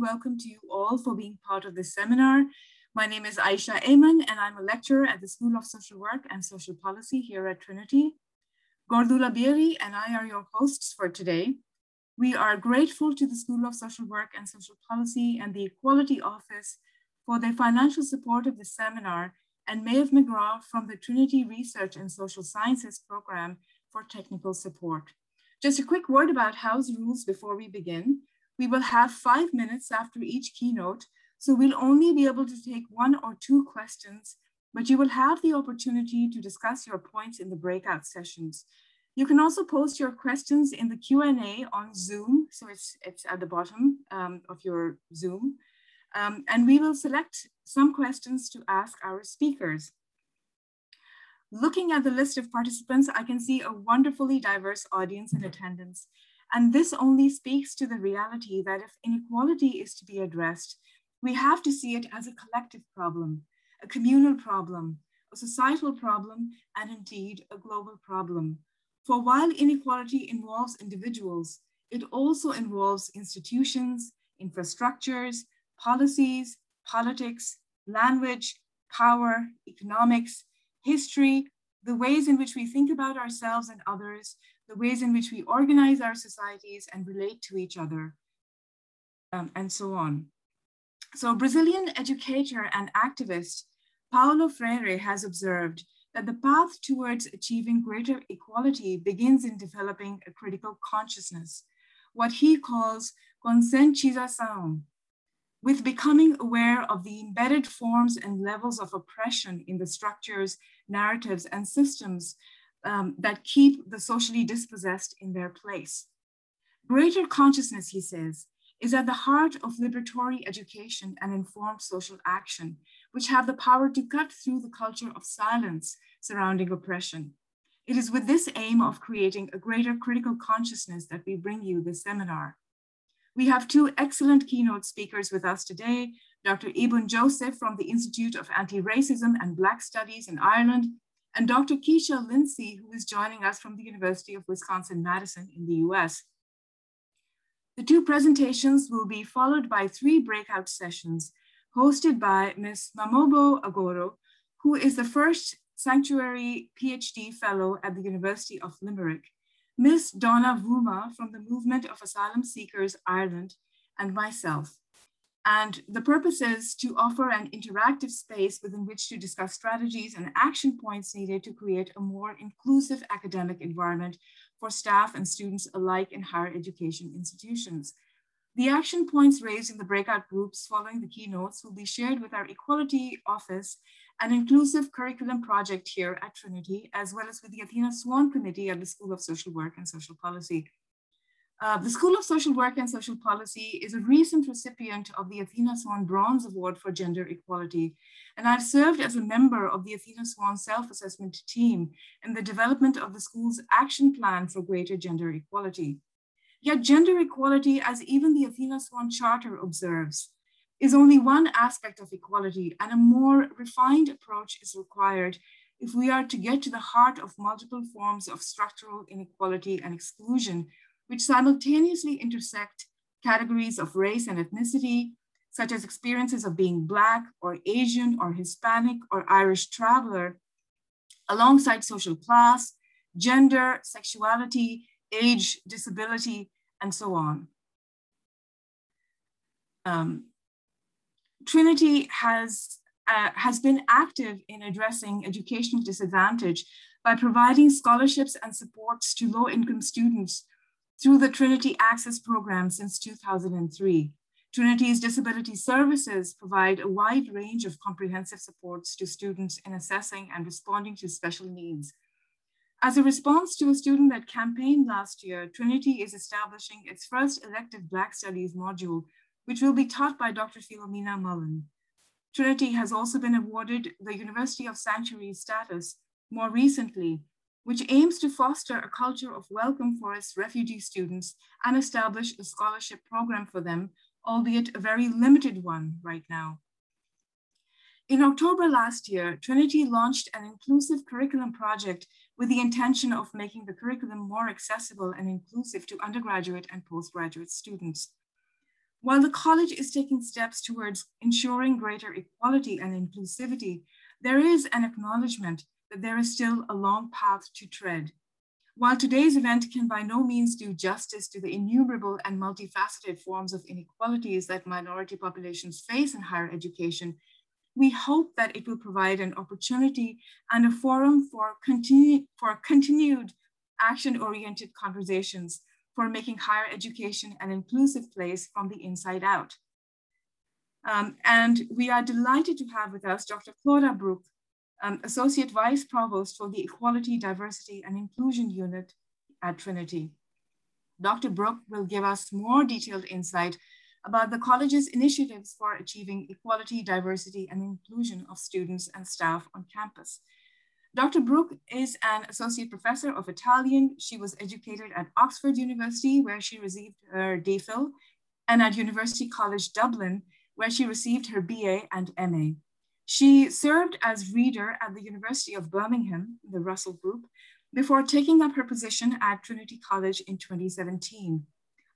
welcome to you all for being part of this seminar. My name is Aisha Ayman, and I'm a lecturer at the School of Social Work and Social Policy here at Trinity. Cordula Bieri and I are your hosts for today. We are grateful to the School of Social Work and Social Policy and the Equality Office for their financial support of the seminar and Maeve McGraw from the Trinity Research and Social Sciences Program for technical support. Just a quick word about house rules before we begin. We will have five minutes after each keynote, so we'll only be able to take one or two questions, but you will have the opportunity to discuss your points in the breakout sessions. You can also post your questions in the Q&A on Zoom, so it's, it's at the bottom um, of your Zoom, um, and we will select some questions to ask our speakers. Looking at the list of participants, I can see a wonderfully diverse audience in attendance. And this only speaks to the reality that if inequality is to be addressed, we have to see it as a collective problem, a communal problem, a societal problem, and indeed a global problem. For while inequality involves individuals, it also involves institutions, infrastructures, policies, politics, language, power, economics, history, the ways in which we think about ourselves and others, the ways in which we organize our societies and relate to each other, um, and so on. So Brazilian educator and activist Paulo Freire has observed that the path towards achieving greater equality begins in developing a critical consciousness, what he calls conscientização, with becoming aware of the embedded forms and levels of oppression in the structures, narratives, and systems um, that keep the socially dispossessed in their place. Greater consciousness, he says, is at the heart of liberatory education and informed social action, which have the power to cut through the culture of silence surrounding oppression. It is with this aim of creating a greater critical consciousness that we bring you this seminar. We have two excellent keynote speakers with us today, Dr. Ebun Joseph from the Institute of Anti-Racism and Black Studies in Ireland, and Dr. Keisha Lindsay, who is joining us from the University of Wisconsin-Madison in the US. The two presentations will be followed by three breakout sessions hosted by Ms. Mamobo Ogoro, who is the first Sanctuary PhD Fellow at the University of Limerick, Ms. Donnah Vuma from the Movement of Asylum Seekers Ireland, and myself. And the purpose is to offer an interactive space within which to discuss strategies and action points needed to create a more inclusive academic environment for staff and students alike in higher education institutions. The action points raised in the breakout groups following the keynotes will be shared with our Equality Office, an inclusive curriculum project here at Trinity, as well as with the Athena Swan Committee at the School of Social Work and Social Policy. Uh, the School of Social Work and Social Policy is a recent recipient of the Athena Swan Bronze Award for Gender Equality, and I've served as a member of the Athena Swan self-assessment team in the development of the school's action plan for greater gender equality. Yet gender equality, as even the Athena Swan Charter observes, is only one aspect of equality, and a more refined approach is required if we are to get to the heart of multiple forms of structural inequality and exclusion which simultaneously intersect categories of race and ethnicity, such as experiences of being Black or Asian or Hispanic or Irish traveler, alongside social class, gender, sexuality, age, disability, and so on. Um, Trinity has, uh, has been active in addressing educational disadvantage by providing scholarships and supports to low income students through the Trinity Access Program since 2003. Trinity's disability services provide a wide range of comprehensive supports to students in assessing and responding to special needs. As a response to a student-led campaign last year, Trinity is establishing its first elective Black Studies module, which will be taught by Dr. Philomena Mullen. Trinity has also been awarded the University of Sanctuary status more recently which aims to foster a culture of welcome for its refugee students and establish a scholarship program for them, albeit a very limited one right now. In October last year, Trinity launched an inclusive curriculum project with the intention of making the curriculum more accessible and inclusive to undergraduate and postgraduate students. While the college is taking steps towards ensuring greater equality and inclusivity, there is an acknowledgement that there is still a long path to tread. While today's event can by no means do justice to the innumerable and multifaceted forms of inequalities that minority populations face in higher education, we hope that it will provide an opportunity and a forum for, continu for continued action-oriented conversations for making higher education an inclusive place from the inside out. Um, and we are delighted to have with us Dr. Clodagh Brook, um, Associate Vice Provost for the Equality, Diversity and Inclusion Unit at Trinity. Dr. Brook will give us more detailed insight about the college's initiatives for achieving equality, diversity, and inclusion of students and staff on campus. Dr. Brook is an associate professor of Italian. She was educated at Oxford University, where she received her DPhil, and at University College Dublin, where she received her BA and MA. She served as reader at the University of Birmingham, the Russell Group, before taking up her position at Trinity College in 2017.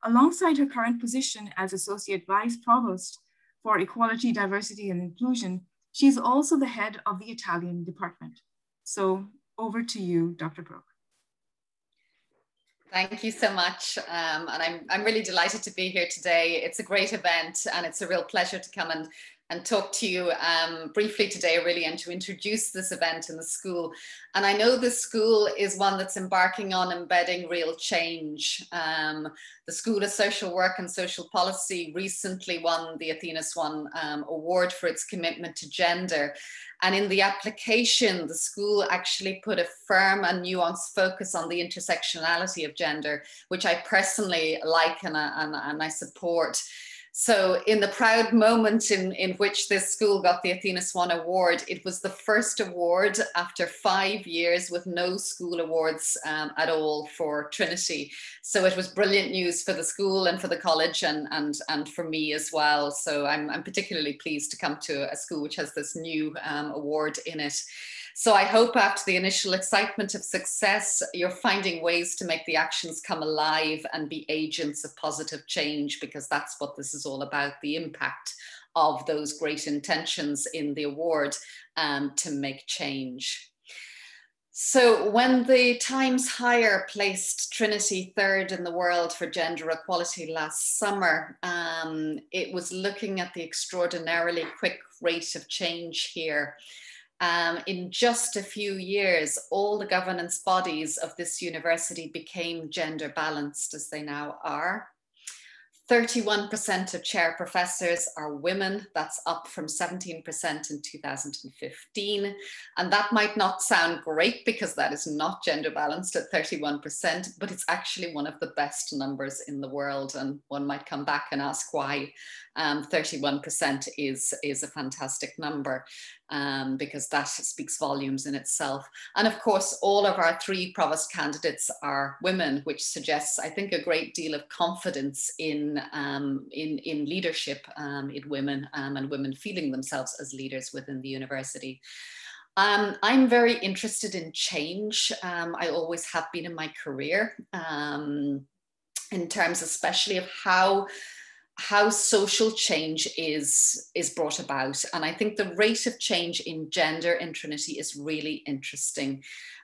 Alongside her current position as Associate Vice Provost for Equality, Diversity, and Inclusion, she is also the head of the Italian department. So over to you, Dr. Brook. Thank you so much. Um, and I'm, I'm really delighted to be here today. It's a great event and it's a real pleasure to come and and talk to you um, briefly today, really, and to introduce this event in the school. And I know the school is one that's embarking on embedding real change. Um, the School of Social Work and Social Policy recently won the Athena Swan um, Award for its commitment to gender. And in the application, the school actually put a firm and nuanced focus on the intersectionality of gender, which I personally like and, and, and I support. So, in the proud moment in, in which this school got the Athena Swan Award, it was the first award after five years with no school awards um, at all for Trinity. So, it was brilliant news for the school and for the college and, and, and for me as well. So, I'm, I'm particularly pleased to come to a school which has this new um, award in it. So I hope after the initial excitement of success, you're finding ways to make the actions come alive and be agents of positive change, because that's what this is all about the impact of those great intentions in the award um, to make change. So, when the Times Higher placed Trinity third in the world for gender equality last summer, um, it was looking at the extraordinarily quick rate of change here um, in just a few years, all the governance bodies of this university became gender balanced as they now are. 31% of chair professors are women. That's up from 17% in 2015. And that might not sound great because that is not gender balanced at 31%, but it's actually one of the best numbers in the world. And one might come back and ask why um, 31% is, is a fantastic number um, because that speaks volumes in itself. And of course, all of our three provost candidates are women, which suggests, I think, a great deal of confidence in, um, in, in leadership um, in women um, and women feeling themselves as leaders within the university. Um, I'm very interested in change. Um, I always have been in my career um, in terms especially of how how social change is is brought about. And i think the rate of change in gender in trinity is really interesting.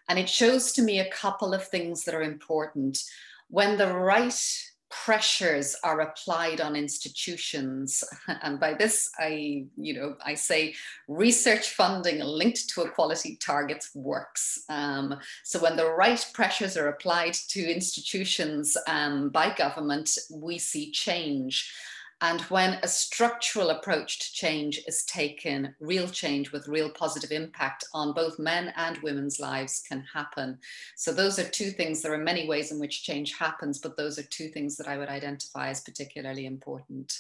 And it shows to me a couple of things that are important. When the right pressures are applied on institutions. And by this i you know i say research funding linked to equality targets works. Um, so when the right pressures are applied to institutions um, by government we see change and when a structural approach to change is taken, real change with real positive impact on both men and women's lives can happen. So, those are two things. There are many ways in which change happens, but those are two things that I would identify as particularly important.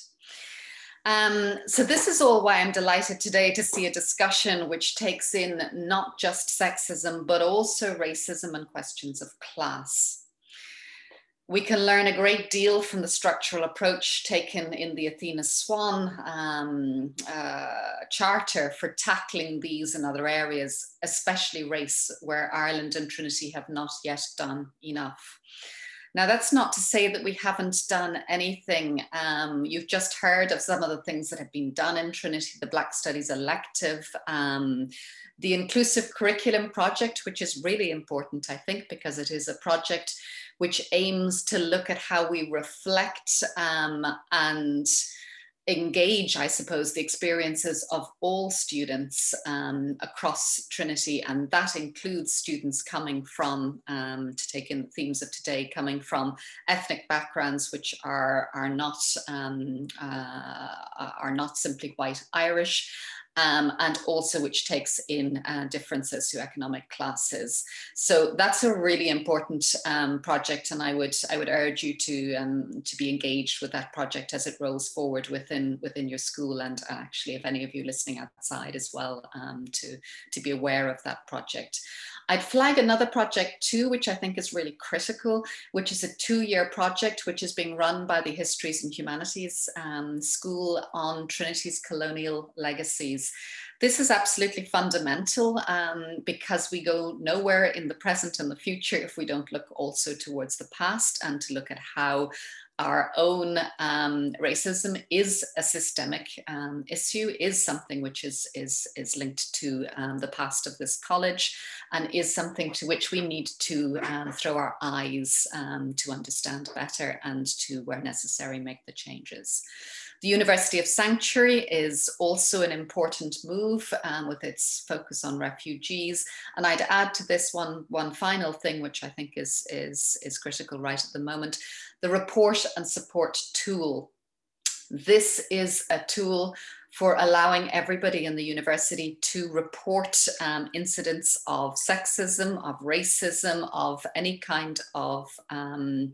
Um, so this is all why I'm delighted today to see a discussion which takes in not just sexism, but also racism and questions of class. We can learn a great deal from the structural approach taken in the Athena Swan um, uh, Charter for tackling these and other areas, especially race, where Ireland and Trinity have not yet done enough. Now, that's not to say that we haven't done anything. Um, you've just heard of some of the things that have been done in Trinity, the Black Studies elective, um, the Inclusive Curriculum Project, which is really important, I think, because it is a project which aims to look at how we reflect um, and engage, I suppose, the experiences of all students um, across Trinity, and that includes students coming from, um, to take in the themes of today, coming from ethnic backgrounds which are are not um, uh, are not simply white Irish, um, and also which takes in uh, different socioeconomic classes. So that's a really important um, project, and I would I would urge you to um, to be engaged with that project as it rolls forward within within your school, and actually, if any of you listening outside as well, um, to to be aware of that project. I'd flag another project too, which I think is really critical, which is a two-year project which is being run by the Histories and Humanities um, School on Trinity's colonial legacies. This is absolutely fundamental um, because we go nowhere in the present and the future if we don't look also towards the past and to look at how our own um, racism is a systemic um, issue, is something which is, is, is linked to um, the past of this college and is something to which we need to um, throw our eyes um, to understand better and to, where necessary, make the changes. The University of Sanctuary is also an important move um, with its focus on refugees. And I'd add to this one, one final thing, which I think is, is, is critical right at the moment, the report and support tool. This is a tool for allowing everybody in the university to report um, incidents of sexism, of racism, of any kind of um,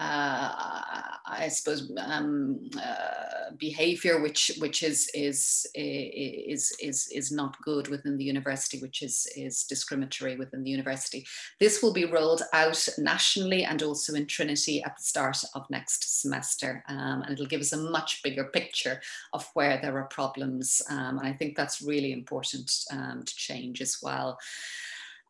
I suppose um, uh, behavior which which is is is is is not good within the university, which is is discriminatory within the university. This will be rolled out nationally and also in Trinity at the start of next semester, um, and it'll give us a much bigger picture of where there are problems. Um, and I think that's really important um, to change as well.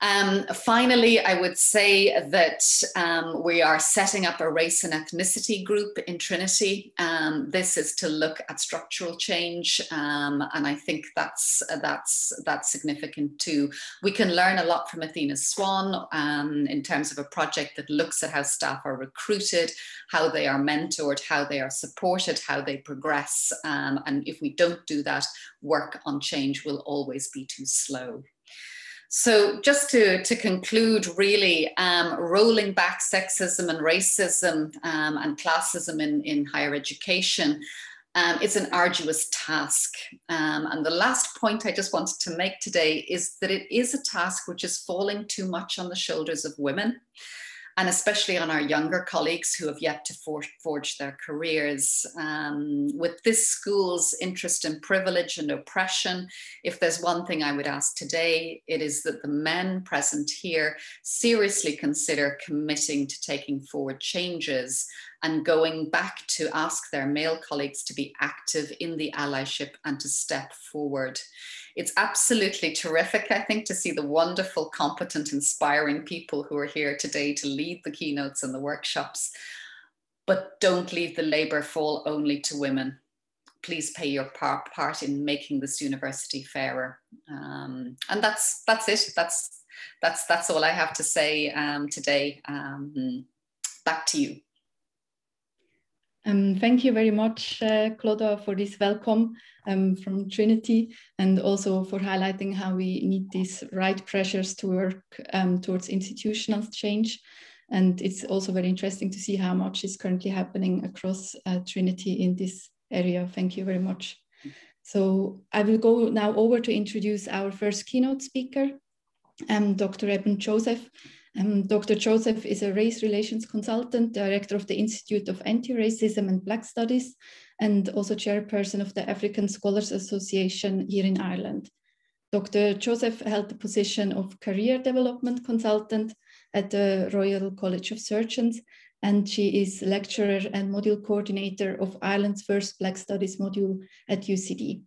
Um, finally, I would say that um, we are setting up a race and ethnicity group in Trinity. Um, this is to look at structural change, um, and I think that's that's that's significant too. We can learn a lot from Athena Swan um, in terms of a project that looks at how staff are recruited, how they are mentored, how they are supported, how they progress, um, and if we don't do that, work on change will always be too slow. So, just to, to conclude, really, um, rolling back sexism and racism um, and classism in, in higher education um, is an arduous task. Um, and the last point I just wanted to make today is that it is a task which is falling too much on the shoulders of women and especially on our younger colleagues who have yet to for forge their careers. Um, with this school's interest in privilege and oppression, if there's one thing I would ask today, it is that the men present here seriously consider committing to taking forward changes and going back to ask their male colleagues to be active in the allyship and to step forward. It's absolutely terrific, I think, to see the wonderful, competent, inspiring people who are here today to lead the keynotes and the workshops. But don't leave the labour fall only to women. Please play your part, part in making this university fairer. Um, and that's that's it. That's that's that's all I have to say um, today. Um, back to you. Um, thank you very much, uh, for this welcome um, from Trinity and also for highlighting how we need these right pressures to work um, towards institutional change. And it's also very interesting to see how much is currently happening across uh, Trinity in this area. Thank you very much. So I will go now over to introduce our first keynote speaker, um, Dr. Ebun Joseph. Um, Dr. Joseph is a race relations consultant, director of the Institute of Anti-Racism and Black Studies, and also chairperson of the African Scholars Association here in Ireland. Dr. Joseph held the position of career development consultant at the Royal College of Surgeons, and she is lecturer and module coordinator of Ireland's first Black Studies module at UCD.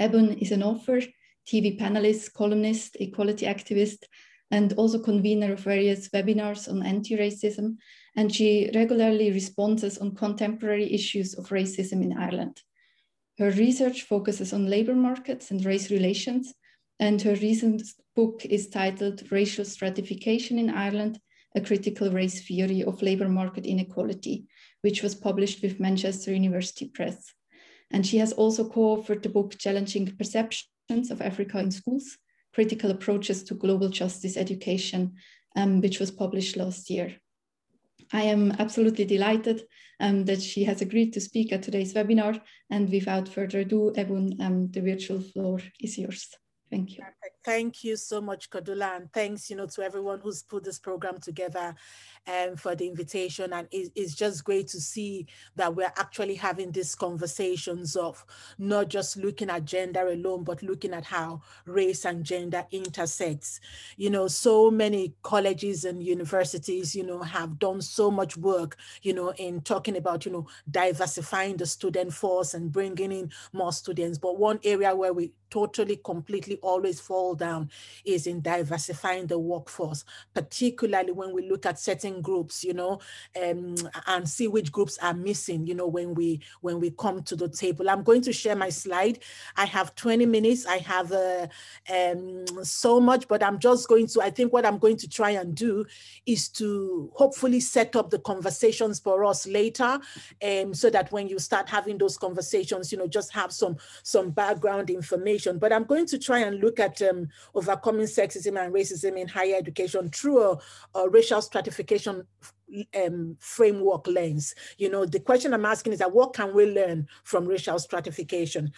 Ebun is an author, TV panelist, columnist, equality activist, and also convener of various webinars on anti-racism, and she regularly responds on contemporary issues of racism in Ireland. Her research focuses on labor markets and race relations, and her recent book is titled Racial Stratification in Ireland, a critical race theory of labor market inequality, which was published with Manchester University Press. And she has also co-authored the book Challenging Perceptions of Africa in Schools, Critical Approaches to Global Justice Education, um, which was published last year. I am absolutely delighted um, that she has agreed to speak at today's webinar. And without further ado, Ebun, um, the virtual floor is yours. Thank you. Perfect. Thank you so much, Cordula, and thanks, you know, to everyone who's put this program together um, for the invitation. And it, it's just great to see that we're actually having these conversations of not just looking at gender alone, but looking at how race and gender intersects. You know, so many colleges and universities, you know, have done so much work, you know, in talking about, you know, diversifying the student force and bringing in more students. But one area where we totally, completely always fall down is in diversifying the workforce, particularly when we look at certain groups, you know, um, and see which groups are missing, you know, when we when we come to the table. I'm going to share my slide. I have 20 minutes. I have uh, um, so much, but I'm just going to, I think what I'm going to try and do is to hopefully set up the conversations for us later um, so that when you start having those conversations, you know, just have some, some background information. But I'm going to try and look at um, overcoming sexism and racism in higher education through a, a racial stratification um, framework lens. You know, the question I'm asking is that what can we learn from racial stratification?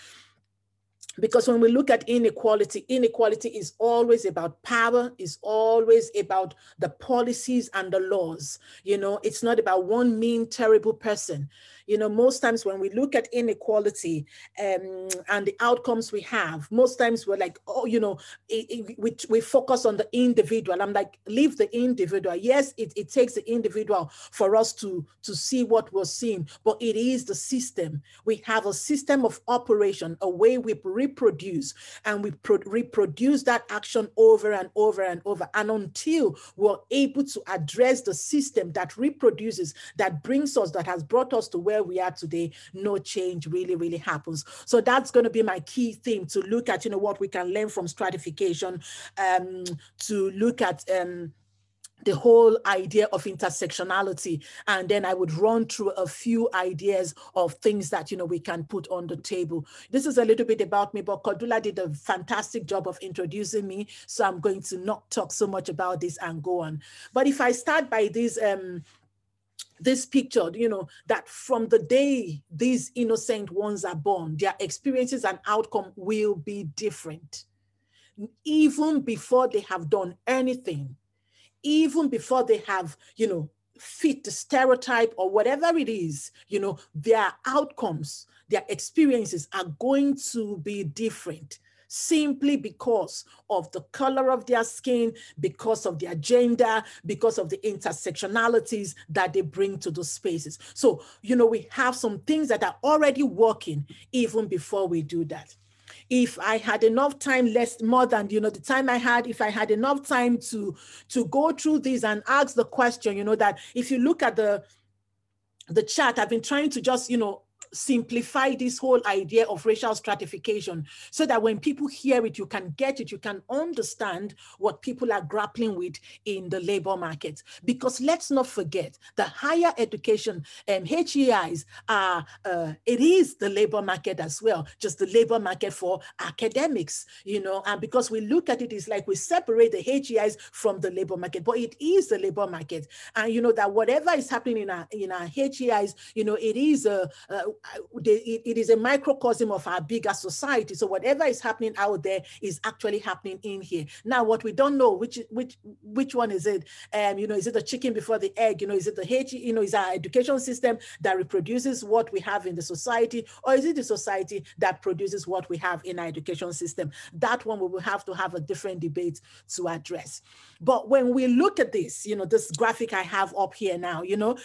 because when we look at inequality, inequality is always about power, is always about the policies and the laws. You know, it's not about one mean, terrible person you know, most times when we look at inequality um, and the outcomes we have, most times we're like, oh, you know, it, it, we, we focus on the individual. I'm like, leave the individual. Yes, it, it takes the individual for us to, to see what we're seeing, but it is the system. We have a system of operation, a way we reproduce, and we pro reproduce that action over and over and over. And until we're able to address the system that reproduces, that brings us, that has brought us to where where we are today, no change really, really happens. So that's going to be my key theme to look at, you know, what we can learn from stratification, um, to look at um, the whole idea of intersectionality. And then i would run through a few ideas of things that you know we can put on the table. This is a little bit about me but Cordula did a fantastic job of introducing me so i'm going to not talk so much about this and go on. But if i start by this um this picture, you know, that from the day these innocent ones are born, their experiences and outcome will be different. Even before they have done anything, even before they have, you know, fit the stereotype or whatever it is, you know, their outcomes, their experiences are going to be different simply because of the color of their skin, because of their gender, because of the intersectionalities that they bring to those spaces. So, you know, we have some things that are already working even before we do that if I had enough time, less more than you know the time I had, if I had enough time to to go through this and ask the question, you know that if you look at the the chat, I've been trying to just you know simplify this whole idea of racial stratification so that when people hear it, you can get it, you can understand what people are grappling with in the labor market. Because let's not forget the higher education and um, HEIs are, uh, it is the labor market as well, just the labor market for academics, you know, and because we look at it, it's like we separate the HEIs from the labor market, but it is the labor market. And you know that whatever is happening in our, in our HEIs, you know, it is a, a it is a microcosm of our bigger society. So whatever is happening out there is actually happening in here. Now, what we don't know, which which which one is it? Um, you know, is it the chicken before the egg? You know, is it the H? You know, is our education system that reproduces what we have in the society, or is it the society that produces what we have in our education system? That one we will have to have a different debate to address. But when we look at this, you know, this graphic I have up here now, you know,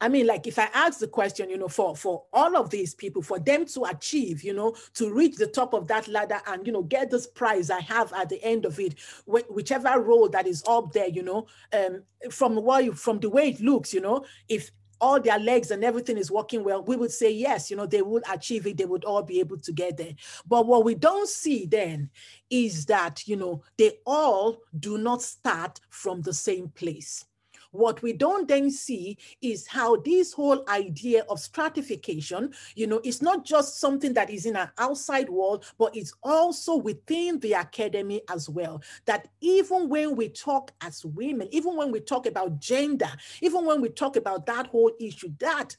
I mean, like if I ask the question, you know, for for all of these people, for them to achieve, you know, to reach the top of that ladder and you know get this prize I have at the end of it, wh- whichever role that is up there, you know, um, from what from the way it looks, you know, if all their legs and everything is working well, we would say yes, you know, they would achieve it, they would all be able to get there. But what we don't see then is that, you know, they all do not start from the same place. What we don't then see is how this whole idea of stratification, you know, it's not just something that is in an outside world, but it's also within the academy as well. That even when we talk as women, even when we talk about gender, even when we talk about that whole issue, that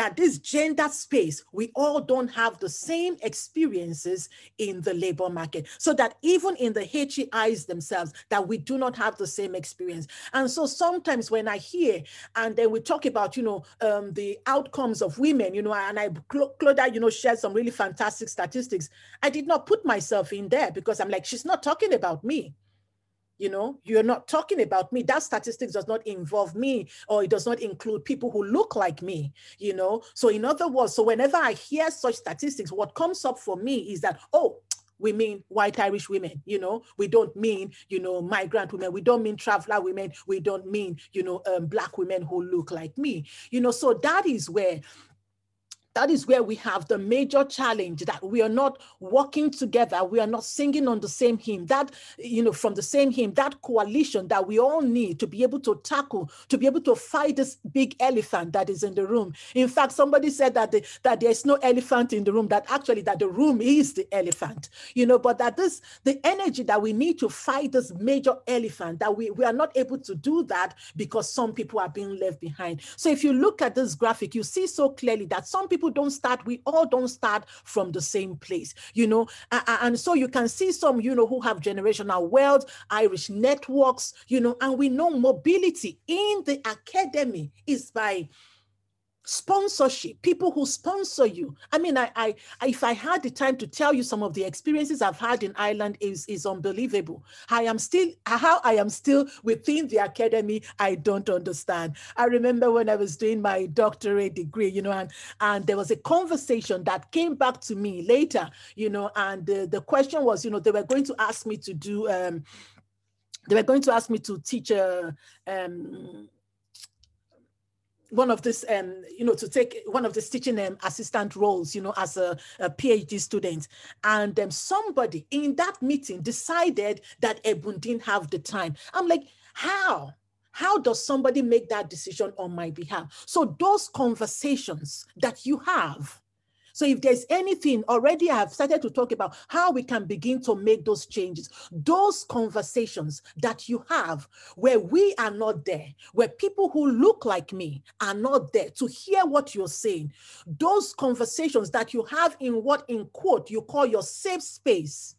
that this gender space, we all don't have the same experiences in the labor market. So that even in the HEIs themselves, that we do not have the same experience. And so sometimes when I hear and then we talk about, you know, um, the outcomes of women, you know, and I, Clodagh, you know, shared some really fantastic statistics. I did not put myself in there because I'm like, she's not talking about me you know you're not talking about me. That statistics does not involve me or it does not include people who look like me you know? So in other words so whenever i hear such statistics what comes up for me is that oh we mean white Irish women, you know, we don't mean, you know, migrant women, we don't mean traveler women, we don't mean, you know, um, black women who look like me, you know, so that is where that is where we have the major challenge that we are not working together we are not singing on the same hymn. That you know from the same hymn that coalition that we all need to be able to tackle to be able to fight this big elephant that is in the room. In fact somebody said that the, that there's no elephant in the room that actually that the room is the elephant you know but that this the energy that we need to fight this major elephant that we, we are not able to do that because some people are being left behind. So if you look at this graphic you see so clearly that some people people don't start, we all don't start from the same place, you know. And so you can see some, you know, who have generational wealth, Irish networks, you know, and we know mobility in the academy is by sponsorship people who sponsor you. I mean I, I if i had the time to tell you some of the experiences i've had in ireland is is unbelievable. I am still how i am still within the academy i don't understand. I remember when i was doing my doctorate degree you know and and there was a conversation that came back to me later you know and the, the question was you know they were going to ask me to do um they were going to ask me to teach a um one of this, um, you know, to take one of the teaching um, assistant roles, you know, as a, a PhD student. And um, somebody in that meeting decided that Ebun didn't have the time. I'm like, how? How does somebody make that decision on my behalf? So those conversations that you have so if there's anything already, I have started to talk about how we can begin to make those changes. Those conversations that you have where we are not there, where people who look like me are not there to hear what you're saying. Those conversations that you have in what in quote you call your safe space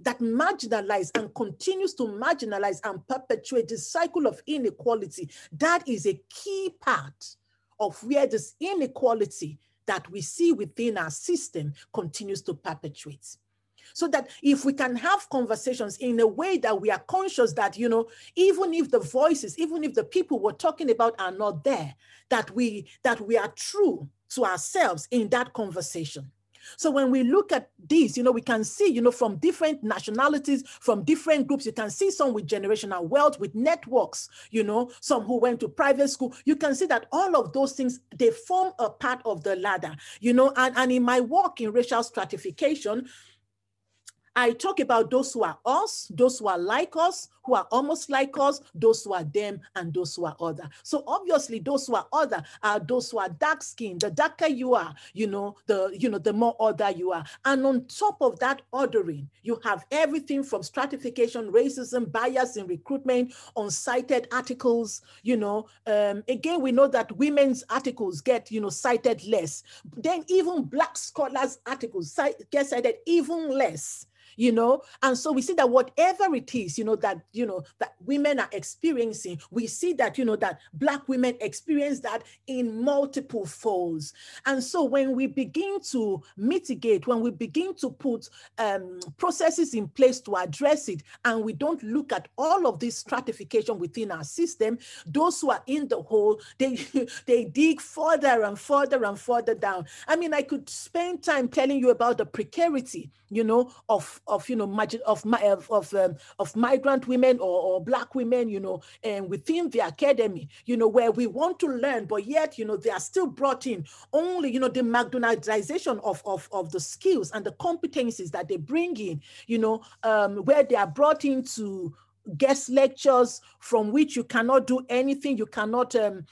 that marginalize and continues to marginalize and perpetuate the cycle of inequality, that is a key part of where this inequality that we see within our system continues to perpetuate. So that if we can have conversations in a way that we are conscious that, you know, even if the voices, even if the people we're talking about are not there, that we that we are true to ourselves in that conversation. So when we look at these, you know, we can see, you know, from different nationalities, from different groups, you can see some with generational wealth, with networks, you know, some who went to private school. You can see that all of those things, they form a part of the ladder, you know, and, and in my work in racial stratification, I talk about those who are us, those who are like us, who are almost like us, those who are them, and those who are other. So obviously, those who are other are those who are dark skinned. The darker you are, you know, the you know, the more other you are. And on top of that ordering, you have everything from stratification, racism, bias in recruitment, uncited articles. You know, um, again, we know that women's articles get you know cited less. Then even black scholars' articles get cited even less you know? And so we see that whatever it is you know that you know that women are experiencing we see that you know that black women experience that in multiple folds. And so when we begin to mitigate when we begin to put um, processes in place to address it and we don't look at all of this stratification within our system those who are in the hole they they dig further and further and further down. I mean i could spend time telling you about the precarity you know of of you know of of of, um, of migrant women or, or black women you know and within the academy you know where we want to learn but yet you know they are still brought in only you know the mcdonaldization of of, of the skills and the competencies that they bring in you know um, where they are brought into guest lectures from which you cannot do anything you cannot um,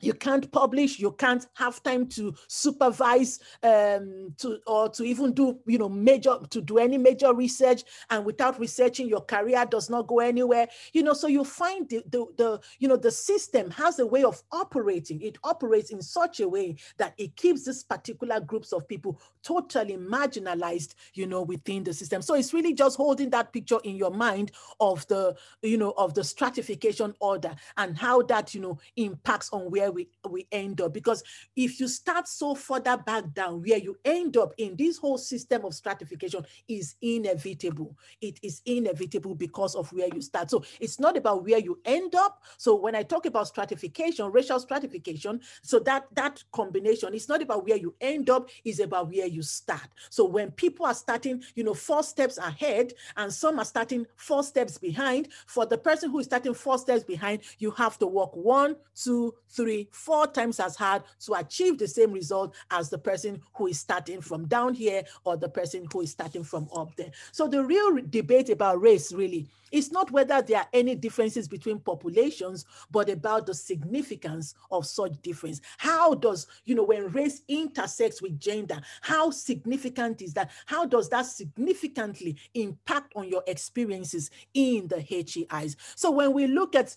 you can't publish you can't have time to supervise um, to or to even do you know major to do any major research and without researching your career does not go anywhere. You know so you find the, the, the you know the system has a way of operating. It operates in such a way that it keeps these particular groups of people totally marginalized you know within the system. So it's really just holding that picture in your mind of the you know of the stratification order and how that you know impacts on where where we, we end up. Because if you start so further back down, where you end up in this whole system of stratification is inevitable. It is inevitable because of where you start. So it's not about where you end up. So when I talk about stratification, racial stratification, so that that combination, it's not about where you end up, it's about where you start. So when people are starting, you know, four steps ahead and some are starting four steps behind, for the person who is starting four steps behind, you have to walk one, two, three, three, four times as hard to achieve the same result as the person who is starting from down here or the person who is starting from up there. So the real debate about race really is not whether there are any differences between populations, but about the significance of such difference. How does, you know, when race intersects with gender, how significant is that? How does that significantly impact on your experiences in the HEIs? So when we look at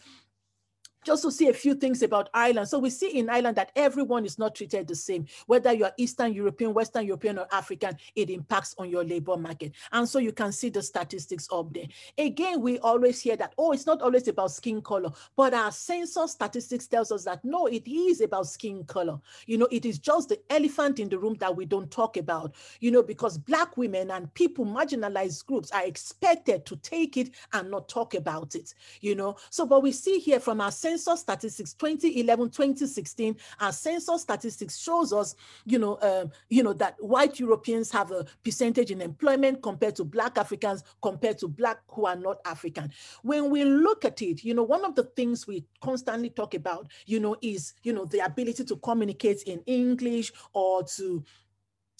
just to see a few things about Ireland. So we see in Ireland that everyone is not treated the same, whether you're Eastern European, Western European, or African, it impacts on your labor market. And so you can see the statistics up there. Again, we always hear that, oh, it's not always about skin color, but our census statistics tells us that no, it is about skin color. You know, it is just the elephant in the room that we don't talk about, you know, because Black women and people, marginalized groups are expected to take it and not talk about it, you know. So, but we see here from our census statistics 2011 2016 our census statistics shows us you know um, you know that white europeans have a percentage in employment compared to black africans compared to black who are not african. When we look at it you know one of the things we constantly talk about you know is you know the ability to communicate in english or to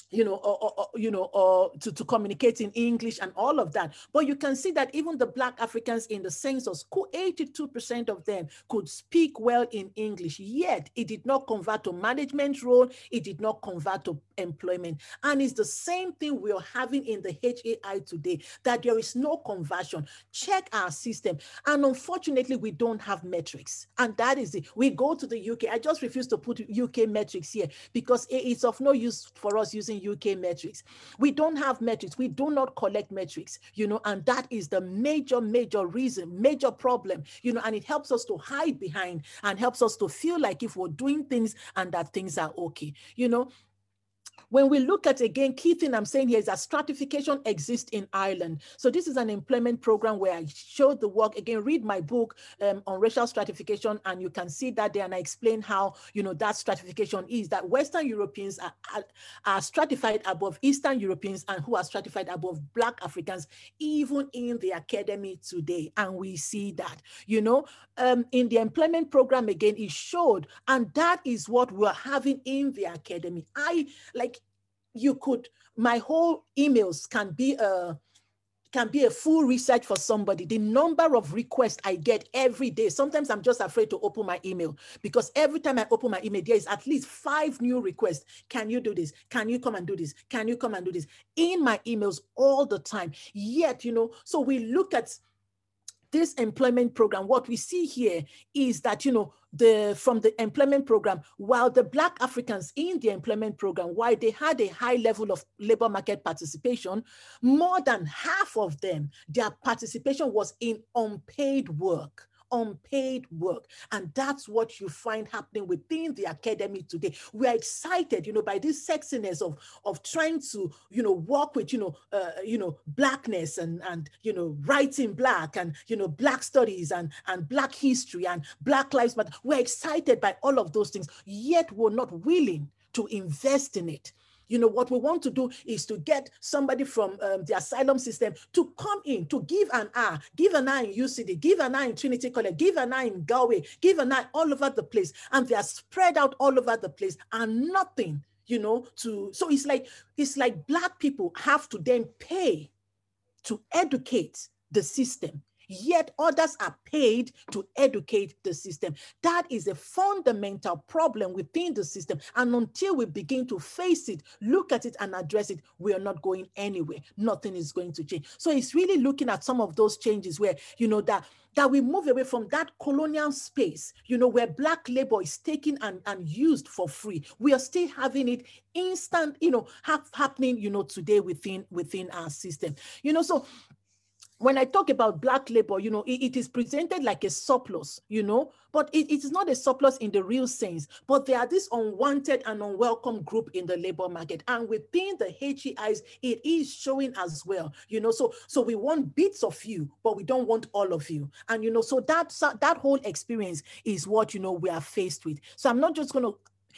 you know, or, or, you know, or to, to communicate in English and all of that. But you can see that even the Black Africans in the census, 82% of them could speak well in English, yet it did not convert to management role, it did not convert to employment. And it's the same thing we are having in the HAI today, that there is no conversion. Check our system. And unfortunately, we don't have metrics. And that is it. We go to the UK. I just refuse to put UK metrics here because it's of no use for us using UK metrics. We don't have metrics. We do not collect metrics, you know, and that is the major, major reason, major problem, you know, and it helps us to hide behind and helps us to feel like if we're doing things and that things are okay, you know. When we look at again, key thing I'm saying here is that stratification exists in Ireland. So this is an employment program where I showed the work. Again, read my book um, on racial stratification, and you can see that there. And I explain how you know that stratification is that Western Europeans are, are, stratified above Eastern Europeans and who are stratified above Black Africans, even in the academy today. And we see that, you know, um, in the employment program again, it showed, and that is what we're having in the academy. I like you could, my whole emails can be a, can be a full research for somebody. The number of requests I get every day, sometimes I'm just afraid to open my email because every time I open my email, there is at least five new requests. Can you do this? Can you come and do this? Can you come and do this? In my emails all the time. Yet, you know, so we look at this employment program, what we see here is that, you know, the from the employment program, while the Black Africans in the employment program, while they had a high level of labor market participation, more than half of them, their participation was in unpaid work unpaid work. And that's what you find happening within the academy today. We are excited, you know, by this sexiness of, of trying to, you know, work with, you know, uh, you know, blackness and, and, you know, writing black and, you know, black studies and, and black history and black lives matter. We're excited by all of those things, yet we're not willing to invest in it you know, what we want to do is to get somebody from um, the asylum system to come in, to give an eye, give an eye in UCD, give an eye in Trinity College, give an eye in Galway, give an eye all over the place. And they are spread out all over the place and nothing, you know, to, so it's like, it's like black people have to then pay to educate the system yet others are paid to educate the system. That is a fundamental problem within the system. And until we begin to face it, look at it, and address it, we are not going anywhere. Nothing is going to change. So it's really looking at some of those changes where, you know, that that we move away from that colonial space, you know, where black labor is taken and, and used for free. We are still having it instant, you know, happening, you know, today within within our system. You know, so when I talk about black labor, you know, it, it is presented like a surplus, you know, but it, it is not a surplus in the real sense. But there are this unwanted and unwelcome group in the labor market. And within the HEIs, it is showing as well, you know, so so we want bits of you, but we don't want all of you. And, you know, so that, that whole experience is what, you know, we are faced with. So I'm not just going to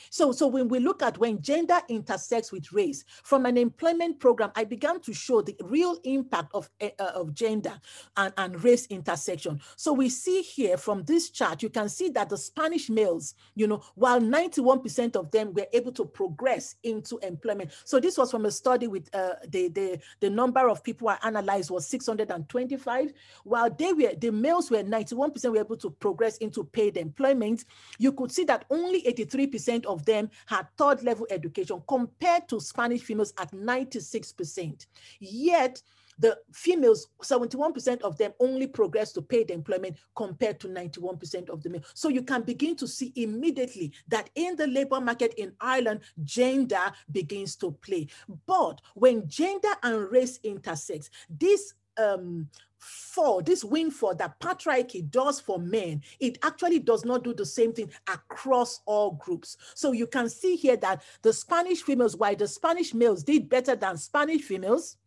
so, so when we look at when gender intersects with race, from an employment program, I began to show the real impact of, uh, of gender and, and race intersection. So we see here from this chart, you can see that the Spanish males, you know, while 91% of them were able to progress into employment. So this was from a study with uh, the, the, the number of people I analyzed was 625, while they were, the males were 91% were able to progress into paid employment. You could see that only 83% of them had third level education compared to Spanish females at 96%. Yet, the females, 71% of them only progressed to paid employment compared to 91% of the men. So you can begin to see immediately that in the labor market in Ireland, gender begins to play. But when gender and race intersects, this um, for this windfall that patriarchy does for men, it actually does not do the same thing across all groups. So you can see here that the Spanish females, while the Spanish males did better than Spanish females,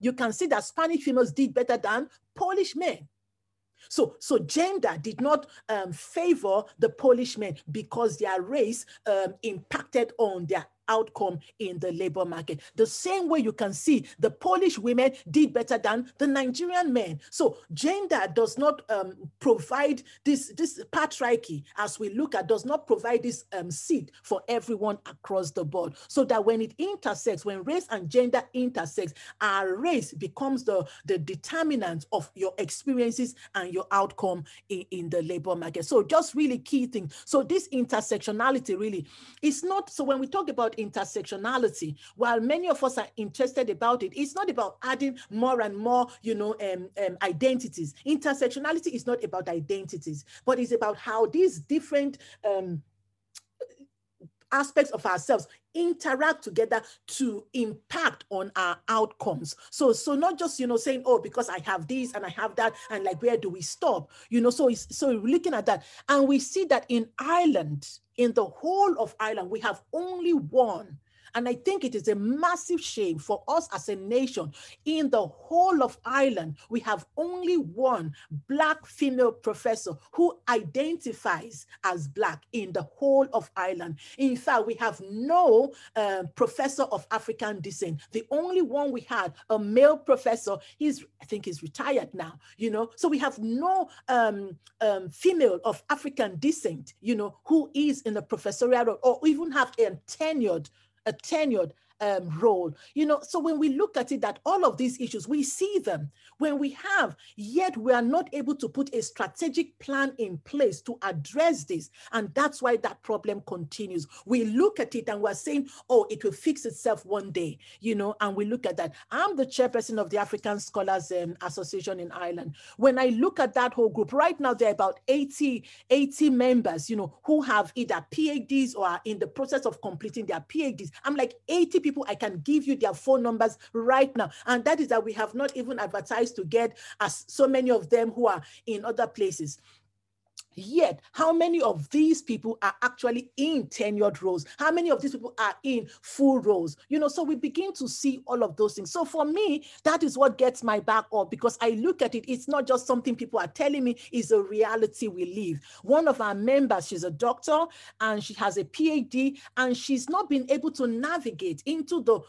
you can see that Spanish females did better than Polish men. So, so gender did not um, favor the Polish men because their race um, impacted on their outcome in the labor market. The same way you can see the Polish women did better than the Nigerian men. So gender does not um, provide this, this patriarchy, as we look at, does not provide this um, seat for everyone across the board. So that when it intersects, when race and gender intersects, our race becomes the, the determinant of your experiences and your outcome in, in the labor market. So just really key thing. So this intersectionality really is not, so when we talk about intersectionality. While many of us are interested about it, it's not about adding more and more, you know, um, um, identities. Intersectionality is not about identities, but it's about how these different um, aspects of ourselves interact together to impact on our outcomes so so not just you know saying oh because i have this and i have that and like where do we stop you know so so looking at that and we see that in ireland in the whole of ireland we have only one and I think it is a massive shame for us as a nation. In the whole of Ireland, we have only one Black female professor who identifies as Black in the whole of Ireland. In fact, we have no uh, professor of African descent. The only one we had, a male professor, he's, I think he's retired now, you know. So we have no um, um, female of African descent, you know, who is in the professorial or even have a tenured tenured um, role. You know, so when we look at it, that all of these issues, we see them. When we have, yet we are not able to put a strategic plan in place to address this. And that's why that problem continues. We look at it and we're saying, oh, it will fix itself one day, you know, and we look at that. I'm the chairperson of the African Scholars um, Association in Ireland. When I look at that whole group, right now there are about 80, 80 members, you know, who have either PhDs or are in the process of completing their PhDs. I'm like 80 people, I can give you their phone numbers right now. And that is that we have not even advertised to get as so many of them who are in other places. Yet, how many of these people are actually in tenured roles? How many of these people are in full roles? You know, so we begin to see all of those things. So for me, that is what gets my back up because I look at it, it's not just something people are telling me, it's a reality we live. One of our members, she's a doctor and she has a PhD, and she's not been able to navigate into the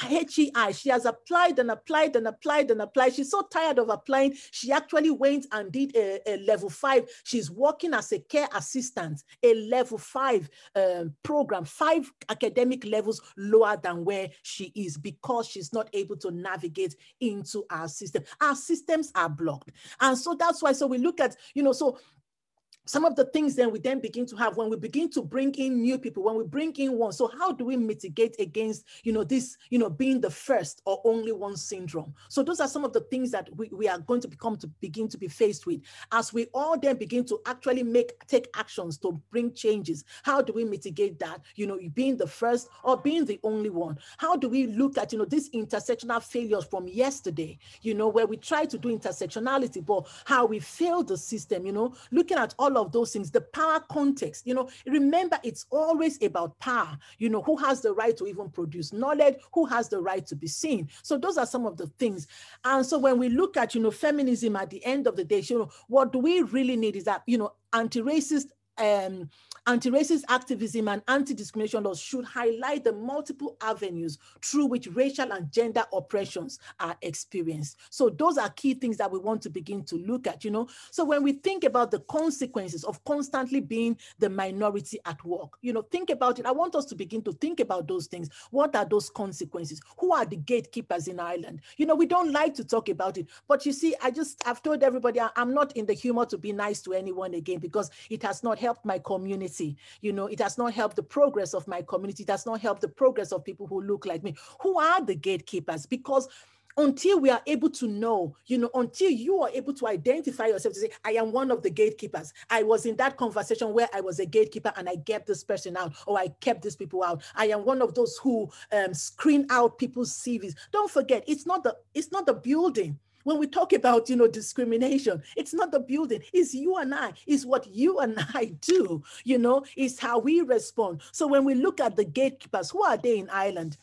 HEI. She has applied and applied and applied and applied. She's so tired of applying. She actually went and did a, a level five. She's working as a care assistant, a level five um, program, five academic levels lower than where she is because she's not able to navigate into our system. Our systems are blocked. And so that's why, so we look at, you know, so some of the things then we then begin to have when we begin to bring in new people when we bring in one. So how do we mitigate against you know this you know being the first or only one syndrome? So those are some of the things that we, we are going to become to begin to be faced with as we all then begin to actually make take actions to bring changes. How do we mitigate that? You know being the first or being the only one. How do we look at you know these intersectional failures from yesterday you know where we try to do intersectionality but how we fail the system you know looking at all of those things, the power context, you know, remember it's always about power, you know, who has the right to even produce knowledge, who has the right to be seen. So those are some of the things. And so when we look at, you know, feminism at the end of the day, you know, what do we really need is that, you know, anti-racist um, anti-racist activism and anti-discrimination laws should highlight the multiple avenues through which racial and gender oppressions are experienced. So those are key things that we want to begin to look at, you know. So when we think about the consequences of constantly being the minority at work, you know, think about it. I want us to begin to think about those things. What are those consequences? Who are the gatekeepers in Ireland? You know, we don't like to talk about it, but you see, I just, I've told everybody I'm not in the humor to be nice to anyone again because it has not helped my community. You know, it has not helped the progress of my community. It has not helped the progress of people who look like me. Who are the gatekeepers? Because until we are able to know, you know, until you are able to identify yourself to say, I am one of the gatekeepers. I was in that conversation where I was a gatekeeper and I kept this person out, or I kept these people out. I am one of those who um, screen out people's CVs. Don't forget, it's not the it's not the building when we talk about, you know, discrimination, it's not the building, it's you and I, it's what you and I do, you know, it's how we respond. So when we look at the gatekeepers, who are they in Ireland?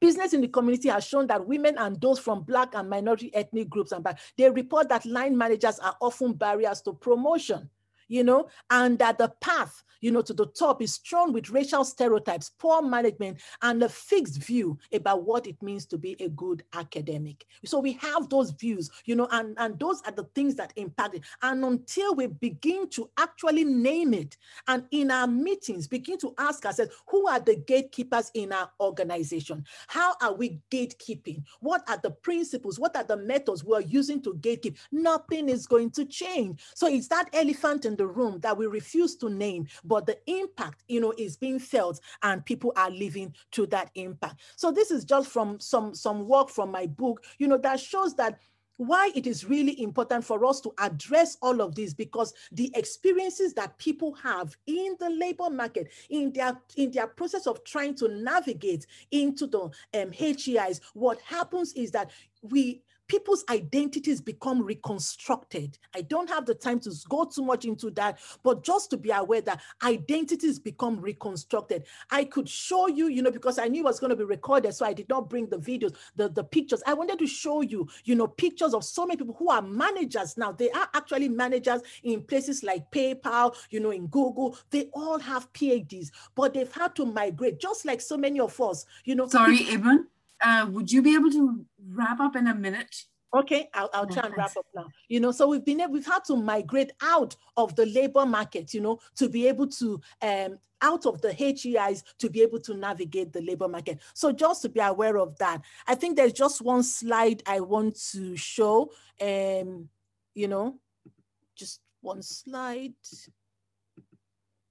Business in the community has shown that women and those from Black and minority ethnic groups and they report that line managers are often barriers to promotion you know, and that the path, you know, to the top is strewn with racial stereotypes, poor management, and a fixed view about what it means to be a good academic. So we have those views, you know, and, and those are the things that impact it. And until we begin to actually name it, and in our meetings, begin to ask ourselves, who are the gatekeepers in our organization? How are we gatekeeping? What are the principles? What are the methods we're using to gatekeep? Nothing is going to change. So it's that elephant in the room that we refuse to name, but the impact, you know, is being felt and people are living to that impact. So this is just from some, some work from my book, you know, that shows that why it is really important for us to address all of this because the experiences that people have in the labor market in their in their process of trying to navigate into the um, HEIs what happens is that we people's identities become reconstructed. I don't have the time to go too much into that, but just to be aware that identities become reconstructed. I could show you, you know, because I knew it was going to be recorded, so I did not bring the videos, the, the pictures. I wanted to show you, you know, pictures of so many people who are managers now. They are actually managers in places like PayPal, you know, in Google. They all have PhDs, but they've had to migrate, just like so many of us, you know. Sorry, Ebun uh, would you be able to wrap up in a minute? Okay, I'll, I'll try and wrap up now. You know, so we've been we've had to migrate out of the labor market, you know, to be able to um out of the HEIs to be able to navigate the labor market. So just to be aware of that. I think there's just one slide I want to show. Um, you know, just one slide.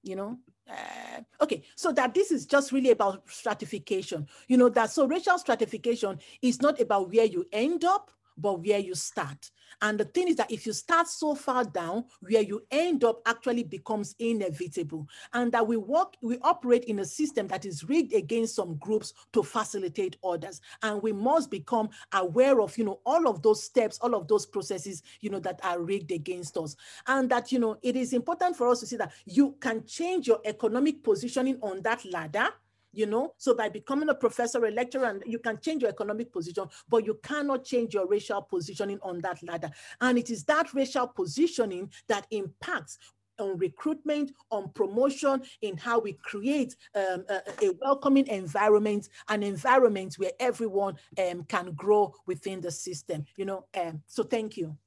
You know, uh, okay, so that this is just really about stratification. You know, that so racial stratification is not about where you end up, but where you start. And the thing is that if you start so far down, where you end up actually becomes inevitable. And that we work, we operate in a system that is rigged against some groups to facilitate others. And we must become aware of, you know, all of those steps, all of those processes, you know, that are rigged against us. And that, you know, it is important for us to see that you can change your economic positioning on that ladder you know so by becoming a professor a lecturer and you can change your economic position but you cannot change your racial positioning on that ladder and it is that racial positioning that impacts on recruitment, on promotion, in how we create um, a, a, welcoming environment, an environment where everyone um, can grow within the system. You know, um, so thank you.